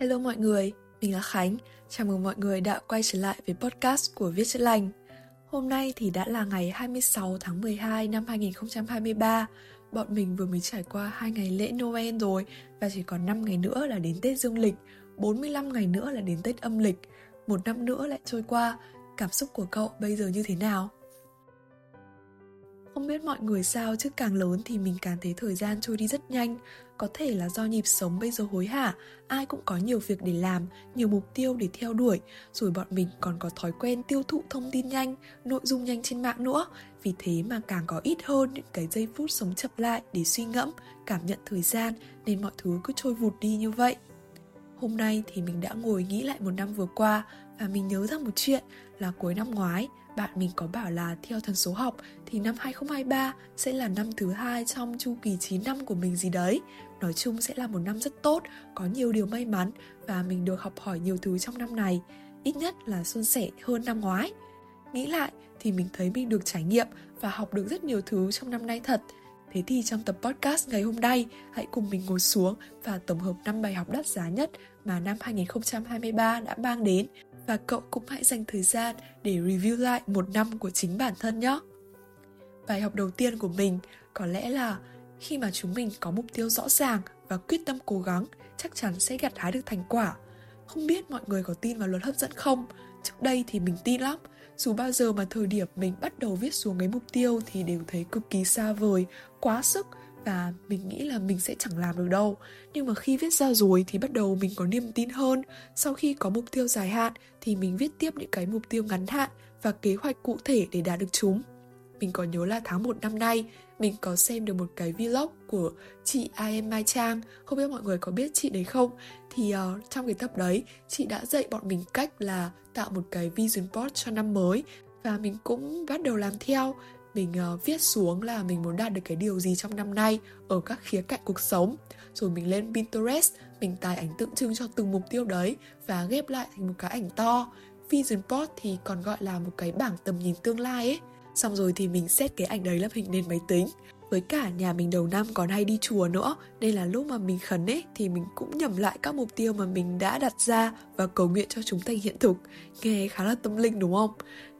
Hello mọi người, mình là Khánh. Chào mừng mọi người đã quay trở lại với podcast của Viết Chữa Lành. Hôm nay thì đã là ngày 26 tháng 12 năm 2023. Bọn mình vừa mới trải qua hai ngày lễ Noel rồi và chỉ còn 5 ngày nữa là đến Tết Dương lịch, 45 ngày nữa là đến Tết âm lịch. Một năm nữa lại trôi qua, cảm xúc của cậu bây giờ như thế nào? Không biết mọi người sao chứ càng lớn thì mình càng thấy thời gian trôi đi rất nhanh có thể là do nhịp sống bây giờ hối hả Ai cũng có nhiều việc để làm, nhiều mục tiêu để theo đuổi. Rồi bọn mình còn có thói quen tiêu thụ thông tin nhanh, nội dung nhanh trên mạng nữa. Vì thế mà càng có ít hơn những cái giây phút sống chậm lại để suy ngẫm, cảm nhận thời gian Nên mọi thứ cứ trôi vụt đi như vậy. Hôm nay thì mình đã ngồi nghĩ lại một năm vừa qua và mình nhớ ra một chuyện là cuối năm ngoái bạn mình có bảo là theo thần số học thì năm 2023 sẽ là năm thứ hai trong chu kỳ 9 năm của mình gì đấy. Nói chung sẽ là một năm rất tốt, có nhiều điều may mắn và mình được học hỏi nhiều thứ trong năm này, ít nhất là suôn sẻ hơn năm ngoái. Nghĩ lại thì mình thấy mình được trải nghiệm và học được rất nhiều thứ trong năm nay thật. Thế thì trong tập podcast ngày hôm nay, hãy cùng mình ngồi xuống và tổng hợp năm bài học đắt giá nhất mà năm 2023 đã mang đến và cậu cũng hãy dành thời gian để review lại một năm của chính bản thân nhé. Bài học đầu tiên của mình có lẽ là khi mà chúng mình có mục tiêu rõ ràng và quyết tâm cố gắng, chắc chắn sẽ gặt hái được thành quả. Không biết mọi người có tin vào luật hấp dẫn không? Trước đây thì mình tin lắm, dù bao giờ mà thời điểm mình bắt đầu viết xuống cái mục tiêu thì đều thấy cực kỳ xa vời, quá sức và mình nghĩ là mình sẽ chẳng làm được đâu nhưng mà khi viết ra rồi thì bắt đầu mình có niềm tin hơn sau khi có mục tiêu dài hạn thì mình viết tiếp những cái mục tiêu ngắn hạn và kế hoạch cụ thể để đạt được chúng mình có nhớ là tháng 1 năm nay mình có xem được một cái vlog của chị I Mai Trang. Không biết mọi người có biết chị đấy không? Thì uh, trong cái tập đấy chị đã dạy bọn mình cách là tạo một cái vision board cho năm mới. Và mình cũng bắt đầu làm theo. Mình uh, viết xuống là mình muốn đạt được cái điều gì trong năm nay ở các khía cạnh cuộc sống. Rồi mình lên Pinterest mình tải ảnh tượng trưng cho từng mục tiêu đấy và ghép lại thành một cái ảnh to. Vision board thì còn gọi là một cái bảng tầm nhìn tương lai ấy xong rồi thì mình xét cái ảnh đấy lên hình nền máy tính. Với cả nhà mình đầu năm còn hay đi chùa nữa nên là lúc mà mình khấn ấy thì mình cũng nhầm lại các mục tiêu mà mình đã đặt ra và cầu nguyện cho chúng thành hiện thực. Nghe khá là tâm linh đúng không?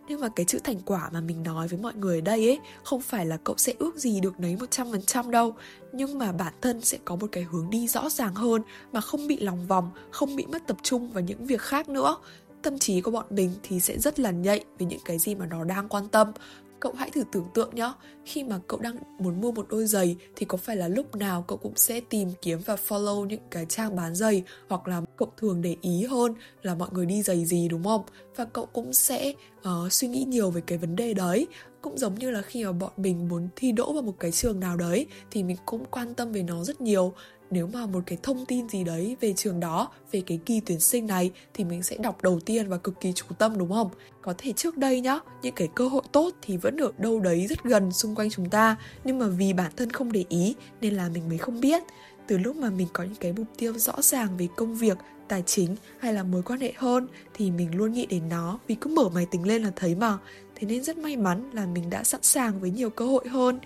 Nhưng mà cái chữ thành quả mà mình nói với mọi người ở đây ấy Không phải là cậu sẽ ước gì được nấy 100% đâu. Nhưng mà bản thân sẽ có một cái hướng đi rõ ràng hơn Mà không bị lòng vòng, không bị mất tập trung vào những việc khác nữa. Tâm trí của bọn mình thì sẽ rất là nhạy về những cái gì mà nó đang quan tâm. Cậu hãy thử tưởng tượng nhé khi mà cậu đang muốn mua một đôi giày thì có phải là lúc nào cậu cũng sẽ tìm kiếm và follow những cái trang bán giày hoặc là cậu thường để ý hơn là mọi người đi giày gì đúng không? Và cậu cũng sẽ uh, suy nghĩ nhiều về cái vấn đề đấy. Cũng giống như là khi mà bọn mình muốn thi đỗ vào một cái trường nào đấy thì mình cũng quan tâm về nó rất nhiều nếu mà một cái thông tin gì đấy về trường đó, về cái kỳ tuyển sinh này, thì mình sẽ đọc đầu tiên và cực kỳ chú tâm, đúng không? Có thể trước đây nhá, những cái cơ hội tốt thì vẫn ở đâu đấy rất gần xung quanh chúng ta, nhưng mà vì bản thân không để ý nên là mình mới không biết. Từ lúc mà mình có những cái mục tiêu rõ ràng về công việc, tài chính hay là mối quan hệ hơn, thì mình luôn nghĩ đến nó vì cứ mở máy tính lên là thấy mà. Thế nên rất may mắn là mình đã sẵn sàng với nhiều cơ hội hơn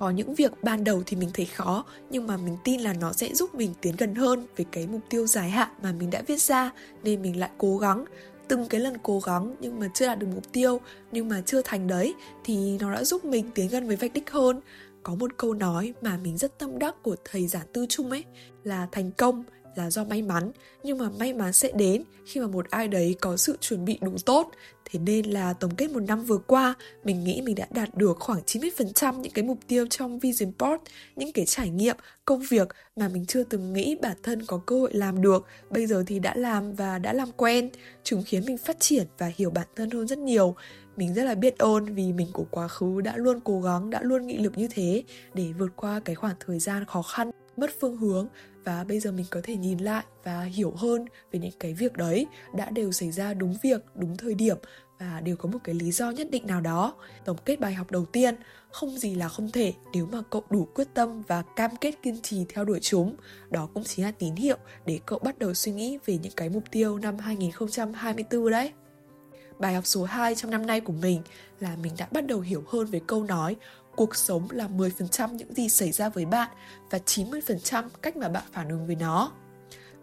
có những việc ban đầu thì mình thấy khó, nhưng mà mình tin là nó sẽ giúp mình tiến gần hơn với cái mục tiêu dài hạn mà mình đã viết ra, nên mình lại cố gắng. Từng cái lần cố gắng nhưng mà chưa đạt được mục tiêu, nhưng mà chưa thành đấy, thì nó đã giúp mình tiến gần với vạch đích hơn. Có một câu nói mà mình rất tâm đắc của thầy giả tư trung ấy, là thành công là do may mắn, nhưng mà may mắn sẽ đến khi mà một ai đấy có sự chuẩn bị đủ tốt. Thế nên là tổng kết một năm vừa qua, mình nghĩ mình đã đạt được khoảng 90% những cái mục tiêu trong vision board, những cái trải nghiệm, công việc mà mình chưa từng nghĩ bản thân có cơ hội làm được, bây giờ thì đã làm và đã làm quen, chúng khiến mình phát triển và hiểu bản thân hơn rất nhiều. Mình rất là biết ơn vì mình của quá khứ đã luôn cố gắng, đã luôn nghị lực như thế để vượt qua cái khoảng thời gian khó khăn, mất phương hướng và bây giờ mình có thể nhìn lại và hiểu hơn về những cái việc đấy đã đều xảy ra đúng việc, đúng thời điểm và đều có một cái lý do nhất định nào đó. Tổng kết bài học đầu tiên, không gì là không thể nếu mà cậu đủ quyết tâm và cam kết kiên trì theo đuổi chúng. Đó cũng chính là tín hiệu để cậu bắt đầu suy nghĩ về những cái mục tiêu năm 2024 đấy. Bài học số 2 trong năm nay của mình là mình đã bắt đầu hiểu hơn về câu nói cuộc sống là 10% những gì xảy ra với bạn và 90% cách mà bạn phản ứng với nó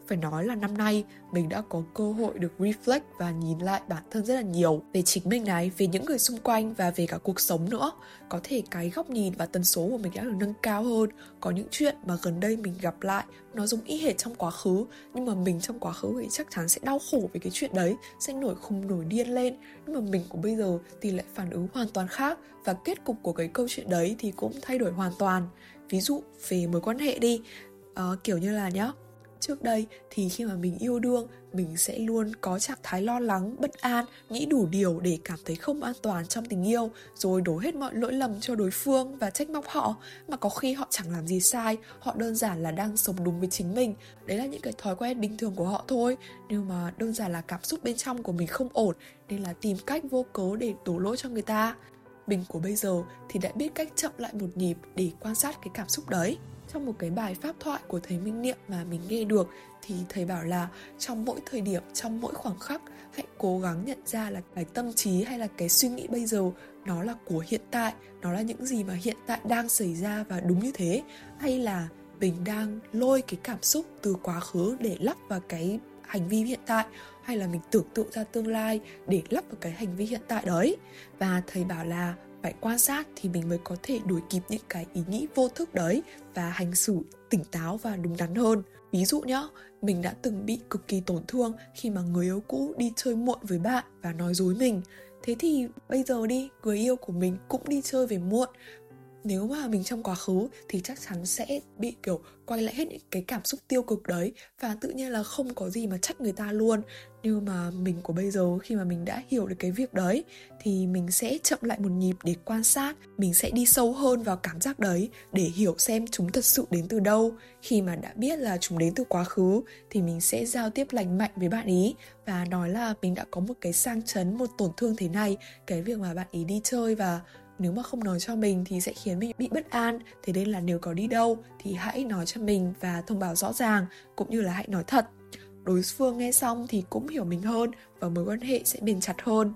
phải nói là năm nay mình đã có cơ hội được reflect và nhìn lại bản thân rất là nhiều về chính mình này, về những người xung quanh và về cả cuộc sống nữa. Có thể cái góc nhìn và tần số của mình đã được nâng cao hơn. Có những chuyện mà gần đây mình gặp lại nó giống y hệt trong quá khứ nhưng mà mình trong quá khứ thì chắc chắn sẽ đau khổ về cái chuyện đấy, sẽ nổi khùng nổi điên lên. Nhưng mà mình của bây giờ thì lại phản ứng hoàn toàn khác và kết cục của cái câu chuyện đấy thì cũng thay đổi hoàn toàn. Ví dụ về mối quan hệ đi, uh, kiểu như là nhá trước đây thì khi mà mình yêu đương, mình sẽ luôn có trạng thái lo lắng, bất an, nghĩ đủ điều để cảm thấy không an toàn trong tình yêu, rồi đổ hết mọi lỗi lầm cho đối phương và trách móc họ. Mà có khi họ chẳng làm gì sai, họ đơn giản là đang sống đúng với chính mình. Đấy là những cái thói quen bình thường của họ thôi. Nhưng mà đơn giản là cảm xúc bên trong của mình không ổn, nên là tìm cách vô cớ để đổ lỗi cho người ta. Mình của bây giờ thì đã biết cách chậm lại một nhịp để quan sát cái cảm xúc đấy trong một cái bài pháp thoại của thầy Minh Niệm mà mình nghe được thì thầy bảo là trong mỗi thời điểm, trong mỗi khoảng khắc hãy cố gắng nhận ra là cái tâm trí hay là cái suy nghĩ bây giờ nó là của hiện tại, nó là những gì mà hiện tại đang xảy ra và đúng như thế. Hay là mình đang lôi cái cảm xúc từ quá khứ để lắp vào cái hành vi hiện tại hay là mình tưởng tượng ra tương lai để lắp vào cái hành vi hiện tại đấy. Và thầy bảo là phải quan sát thì mình mới có thể đuổi kịp những cái ý nghĩ vô thức đấy và hành xử tỉnh táo và đúng đắn hơn. Ví dụ nhá, mình đã từng bị cực kỳ tổn thương khi mà người yêu cũ đi chơi muộn với bạn và nói dối mình. Thế thì bây giờ đi, người yêu của mình cũng đi chơi về muộn nếu mà mình trong quá khứ thì chắc chắn sẽ bị, kiểu, quay lại hết những cái cảm xúc tiêu cực đấy và tự nhiên là không có gì mà trách người ta luôn. Nhưng mà mình của bây giờ, khi mà mình đã hiểu được cái việc đấy thì mình sẽ chậm lại một nhịp để quan sát, mình sẽ đi sâu hơn vào cảm giác đấy để hiểu xem chúng thật sự đến từ đâu. Khi mà đã biết là chúng đến từ quá khứ thì mình sẽ giao tiếp lành mạnh với bạn ý và nói là mình đã có một cái sang chấn, một tổn thương thế này, cái việc mà bạn ý đi chơi và nếu mà không nói cho mình thì sẽ khiến mình bị bất an. Thế nên là nếu có đi đâu thì hãy nói cho mình và thông báo rõ ràng, cũng như là hãy nói thật. Đối phương nghe xong thì cũng hiểu mình hơn và mối quan hệ sẽ bền chặt hơn.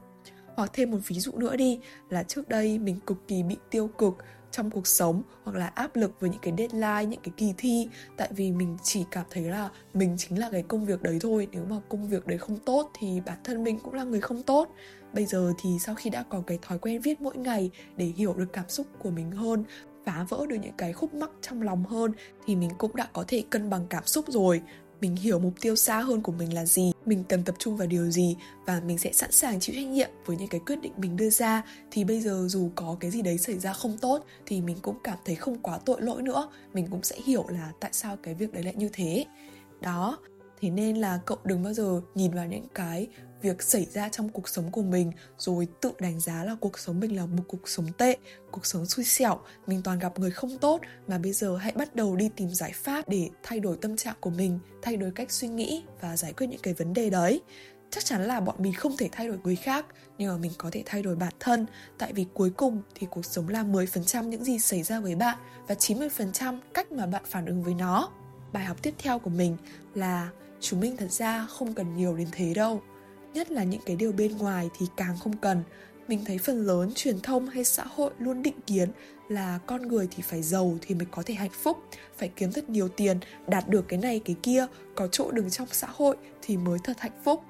Hoặc thêm một ví dụ nữa đi, là trước đây mình cực kỳ bị tiêu cực trong cuộc sống hoặc là áp lực với những cái deadline, những cái kỳ thi. Tại vì mình chỉ cảm thấy là mình chính là cái công việc đấy thôi. Nếu mà công việc đấy không tốt thì bản thân mình cũng là người không tốt. Bây giờ thì sau khi đã có cái thói quen viết mỗi ngày để hiểu được cảm xúc của mình hơn phá vỡ được những cái khúc mắc trong lòng hơn thì mình cũng đã có thể cân bằng cảm xúc rồi mình hiểu mục tiêu xa hơn của mình là gì, mình cần tập trung vào điều gì và mình sẽ sẵn sàng chịu trách nhiệm với những cái quyết định mình đưa ra. Thì bây giờ dù có cái gì đấy xảy ra không tốt thì mình cũng cảm thấy không quá tội lỗi nữa. Mình cũng sẽ hiểu là tại sao cái việc đấy lại như thế. Đó, thế nên là cậu đừng bao giờ nhìn vào những cái việc xảy ra trong cuộc sống của mình, rồi tự đánh giá là cuộc sống mình là một cuộc sống tệ, cuộc sống xui xẻo, mình toàn gặp người không tốt, mà bây giờ hãy bắt đầu đi tìm giải pháp để thay đổi tâm trạng của mình, thay đổi cách suy nghĩ và giải quyết những cái vấn đề đấy. Chắc chắn là bọn mình không thể thay đổi người khác, nhưng mà mình có thể thay đổi bản thân. Tại vì cuối cùng thì cuộc sống là 10% những gì xảy ra với bạn và 90% cách mà bạn phản ứng với nó. Bài học tiếp theo của mình là, chúng mình thật ra không cần nhiều đến thế đâu nhất là những cái điều bên ngoài thì càng không cần. Mình thấy phần lớn truyền thông hay xã hội luôn định kiến là con người thì phải giàu thì mới có thể hạnh phúc, phải kiếm thật nhiều tiền, đạt được cái này, cái kia, có chỗ đứng trong xã hội thì mới thật hạnh phúc.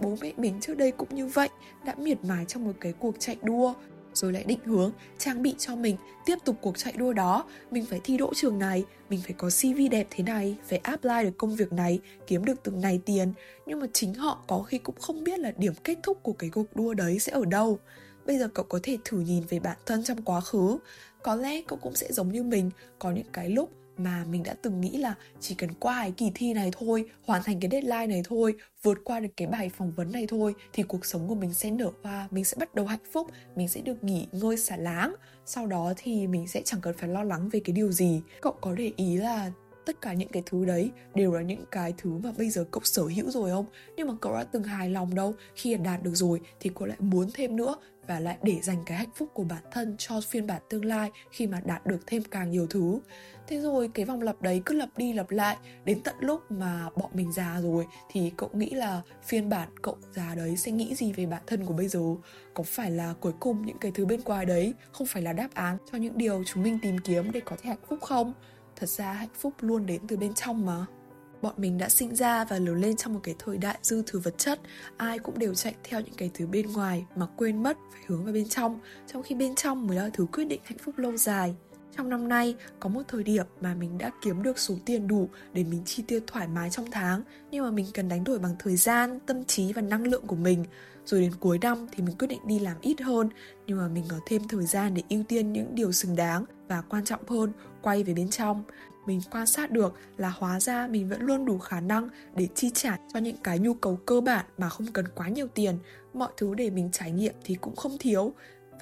Bố mẹ mình trước đây cũng như vậy, đã miệt mài trong một cái cuộc chạy đua rồi lại định hướng, trang bị cho mình, tiếp tục cuộc chạy đua đó. Mình phải thi đỗ trường này, mình phải có cv đẹp thế này, phải apply được công việc này, kiếm được từng này tiền. Nhưng mà chính họ có khi cũng không biết là điểm kết thúc của cái cuộc đua đấy sẽ ở đâu. Bây giờ cậu có thể thử nhìn về bản thân trong quá khứ. Có lẽ cậu cũng sẽ giống như mình, có những cái lúc mà mình đã từng nghĩ là chỉ cần qua cái kỳ thi này thôi, hoàn thành cái deadline này thôi, vượt qua được cái bài phỏng vấn này thôi, thì cuộc sống của mình sẽ nở hoa, mình sẽ bắt đầu hạnh phúc, mình sẽ được nghỉ ngơi xả láng. Sau đó thì mình sẽ chẳng cần phải lo lắng về cái điều gì. Cậu có để ý là tất cả những cái thứ đấy đều là những cái thứ mà bây giờ cậu sở hữu rồi không? Nhưng mà cậu đã từng hài lòng đâu? Khi đạt được rồi thì cậu lại muốn thêm nữa và lại để dành cái hạnh phúc của bản thân cho phiên bản tương lai khi mà đạt được thêm càng nhiều thứ. Thế rồi cái vòng lặp đấy cứ lặp đi lặp lại, đến tận lúc mà bọn mình già rồi thì cậu nghĩ là phiên bản cậu già đấy sẽ nghĩ gì về bản thân của bây giờ? Có phải là cuối cùng những cái thứ bên ngoài đấy không phải là đáp án cho những điều chúng mình tìm kiếm để có thể hạnh phúc không? Thật ra hạnh phúc luôn đến từ bên trong mà bọn mình đã sinh ra và lớn lên trong một cái thời đại dư thừa vật chất. Ai cũng đều chạy theo những cái thứ bên ngoài mà quên mất, phải hướng vào bên trong. Trong khi bên trong mới là thứ quyết định hạnh phúc lâu dài. Trong năm nay, có một thời điểm mà mình đã kiếm được số tiền đủ để mình chi tiêu thoải mái trong tháng. Nhưng mà mình cần đánh đổi bằng thời gian, tâm trí và năng lượng của mình. Rồi đến cuối năm thì mình quyết định đi làm ít hơn. Nhưng mà mình có thêm thời gian để ưu tiên những điều xứng đáng và quan trọng hơn, quay về bên trong mình quan sát được là hóa ra mình vẫn luôn đủ khả năng để chi trả cho những cái nhu cầu cơ bản mà không cần quá nhiều tiền. Mọi thứ để mình trải nghiệm thì cũng không thiếu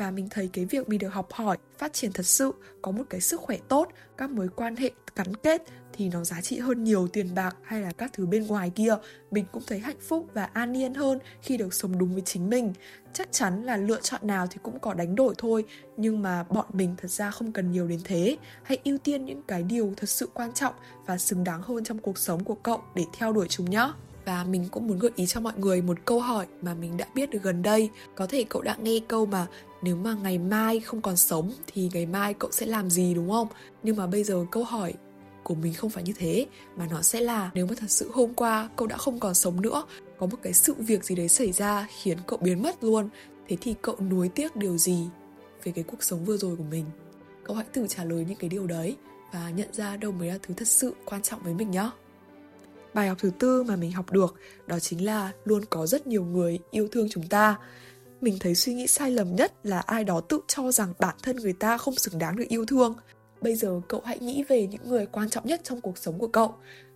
và mình thấy cái việc mình được học hỏi, phát triển thật sự, có một cái sức khỏe tốt, các mối quan hệ gắn kết thì nó giá trị hơn nhiều tiền bạc hay là các thứ bên ngoài kia. Mình cũng thấy hạnh phúc và an yên hơn khi được sống đúng với chính mình. Chắc chắn là lựa chọn nào thì cũng có đánh đổi thôi, nhưng mà bọn mình thật ra không cần nhiều đến thế. Hãy ưu tiên những cái điều thật sự quan trọng và xứng đáng hơn trong cuộc sống của cậu để theo đuổi chúng nhé và mình cũng muốn gợi ý cho mọi người một câu hỏi mà mình đã biết được gần đây. Có thể cậu đã nghe câu mà nếu mà ngày mai không còn sống thì ngày mai cậu sẽ làm gì, đúng không? Nhưng mà bây giờ câu hỏi của mình không phải như thế, mà nó sẽ là nếu mà thật sự hôm qua cậu đã không còn sống nữa, có một cái sự việc gì đấy xảy ra khiến cậu biến mất luôn, thế thì cậu nuối tiếc điều gì về cái cuộc sống vừa rồi của mình? Cậu hãy tự trả lời những cái điều đấy và nhận ra đâu mới là thứ thật sự quan trọng với mình nhé bài học thứ tư mà mình học được, đó chính là luôn có rất nhiều người yêu thương chúng ta. Mình thấy suy nghĩ sai lầm nhất là ai đó tự cho rằng bản thân người ta không xứng đáng được yêu thương. Bây giờ cậu hãy nghĩ về những người quan trọng nhất trong cuộc sống của cậu.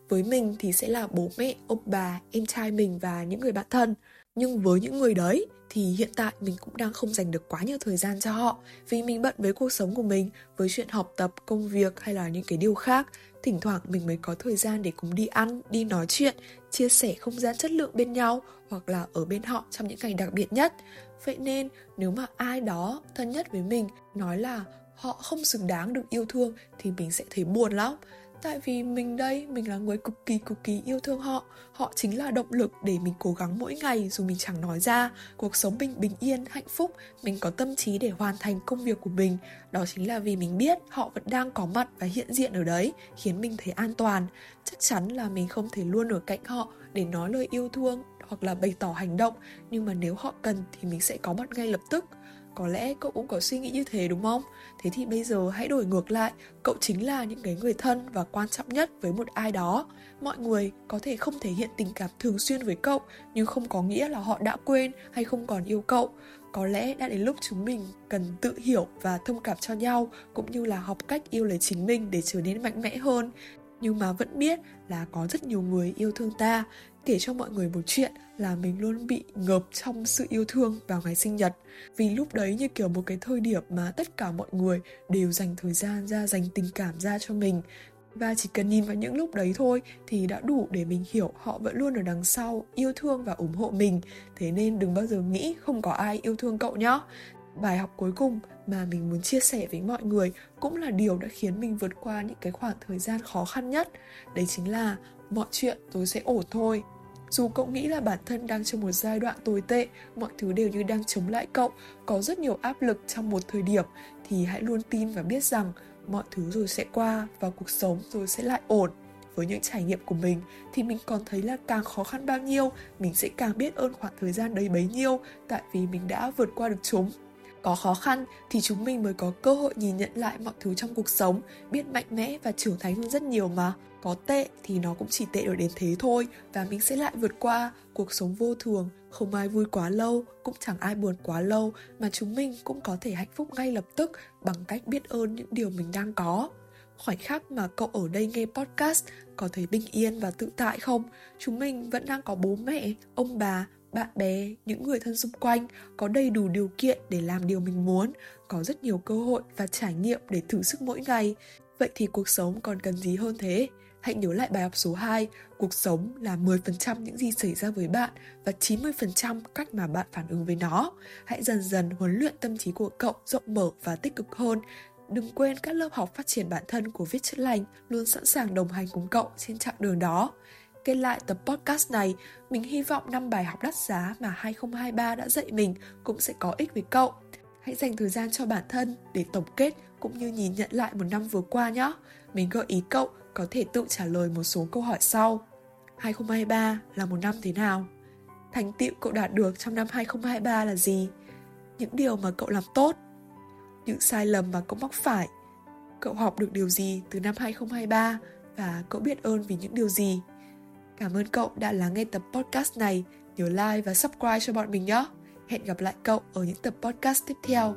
Với mình thì sẽ là bố mẹ, ông bà, em trai mình và những người bạn thân. Nhưng với những người đấy thì hiện tại mình cũng đang không dành được quá nhiều thời gian cho họ vì mình bận với cuộc sống của mình, với chuyện học tập, công việc hay là những cái điều khác thỉnh thoảng mình mới có thời gian để cùng đi ăn, đi nói chuyện, chia sẻ không gian chất lượng bên nhau hoặc là ở bên họ trong những ngày đặc biệt nhất. Vậy nên, nếu mà ai đó thân nhất với mình, nói là họ không xứng đáng được yêu thương thì mình sẽ thấy buồn lắm tại vì mình đây, mình là người cực kỳ cực kỳ yêu thương họ. Họ chính là động lực để mình cố gắng mỗi ngày dù mình chẳng nói ra. Cuộc sống mình bình yên, hạnh phúc, mình có tâm trí để hoàn thành công việc của mình. Đó chính là vì mình biết họ vẫn đang có mặt và hiện diện ở đấy, khiến mình thấy an toàn. Chắc chắn là mình không thể luôn ở cạnh họ để nói lời yêu thương hoặc là bày tỏ hành động, nhưng mà nếu họ cần thì mình sẽ có mặt ngay lập tức có lẽ cậu cũng có suy nghĩ như thế, đúng không? Thế thì bây giờ hãy đổi ngược lại. Cậu chính là những cái người thân và quan trọng nhất với một ai đó. Mọi người có thể không thể hiện tình cảm thường xuyên với cậu, nhưng không có nghĩa là họ đã quên hay không còn yêu cậu. Có lẽ đã đến lúc chúng mình cần tự hiểu và thông cảm cho nhau, cũng như là học cách yêu lấy chính mình để trở nên mạnh mẽ hơn. Nhưng mà vẫn biết là có rất nhiều người yêu thương ta kể cho mọi người một chuyện là mình luôn bị ngợp trong sự yêu thương vào ngày sinh nhật. Vì lúc đấy như kiểu một cái thời điểm mà tất cả mọi người đều dành thời gian ra, dành tình cảm ra cho mình. Và chỉ cần nhìn vào những lúc đấy thôi thì đã đủ để mình hiểu họ vẫn luôn ở đằng sau yêu thương và ủng hộ mình. Thế nên đừng bao giờ nghĩ không có ai yêu thương cậu nhé bài học cuối cùng mà mình muốn chia sẻ với mọi người cũng là điều đã khiến mình vượt qua những cái khoảng thời gian khó khăn nhất. Đấy chính là mọi chuyện rồi sẽ ổn thôi dù cậu nghĩ là bản thân đang trong một giai đoạn tồi tệ, mọi thứ đều như đang chống lại cậu, có rất nhiều áp lực trong một thời điểm, thì hãy luôn tin và biết rằng mọi thứ rồi sẽ qua và cuộc sống rồi sẽ lại ổn. Với những trải nghiệm của mình thì mình còn thấy là càng khó khăn bao nhiêu, mình sẽ càng biết ơn khoảng thời gian đấy bấy nhiêu, tại vì mình đã vượt qua được chúng có khó khăn thì chúng mình mới có cơ hội nhìn nhận lại mọi thứ trong cuộc sống biết mạnh mẽ và trưởng thành hơn rất nhiều mà có tệ thì nó cũng chỉ tệ ở đến thế thôi, và mình sẽ lại vượt qua cuộc sống vô thường. Không ai vui quá lâu, cũng chẳng ai buồn quá lâu, mà chúng mình cũng có thể hạnh phúc ngay lập tức bằng cách biết ơn những điều mình đang có. Khoảnh khắc mà cậu ở đây nghe podcast có thấy bình yên và tự tại không? Chúng mình vẫn đang có bố mẹ, ông bà, bạn bè, những người thân xung quanh, có đầy đủ điều kiện để làm điều mình muốn, có rất nhiều cơ hội và trải nghiệm để thử sức mỗi ngày. Vậy thì cuộc sống còn cần gì hơn thế? Hãy nhớ lại bài học số 2, cuộc sống là 10% những gì xảy ra với bạn và 90% cách mà bạn phản ứng với nó. Hãy dần dần huấn luyện tâm trí của cậu rộng mở và tích cực hơn. Đừng quên các lớp học phát triển bản thân của Viết Chữa Lành luôn sẵn sàng đồng hành cùng cậu trên chặng đường đó. Kết lại tập podcast này, mình hy vọng năm bài học đắt giá mà 2023 đã dạy mình cũng sẽ có ích với cậu. Hãy dành thời gian cho bản thân để tổng kết cũng như nhìn nhận lại một năm vừa qua nhé. Mình gợi ý cậu có thể tự trả lời một số câu hỏi sau. 2023 là một năm thế nào? Thành tựu cậu đạt được trong năm 2023 là gì? Những điều mà cậu làm tốt? Những sai lầm mà cậu mắc phải? Cậu học được điều gì từ năm 2023 và cậu biết ơn vì những điều gì? Cảm ơn cậu đã lắng nghe tập podcast này. Nhớ like và subscribe cho bọn mình nhé. Hẹn gặp lại cậu ở những tập podcast tiếp theo.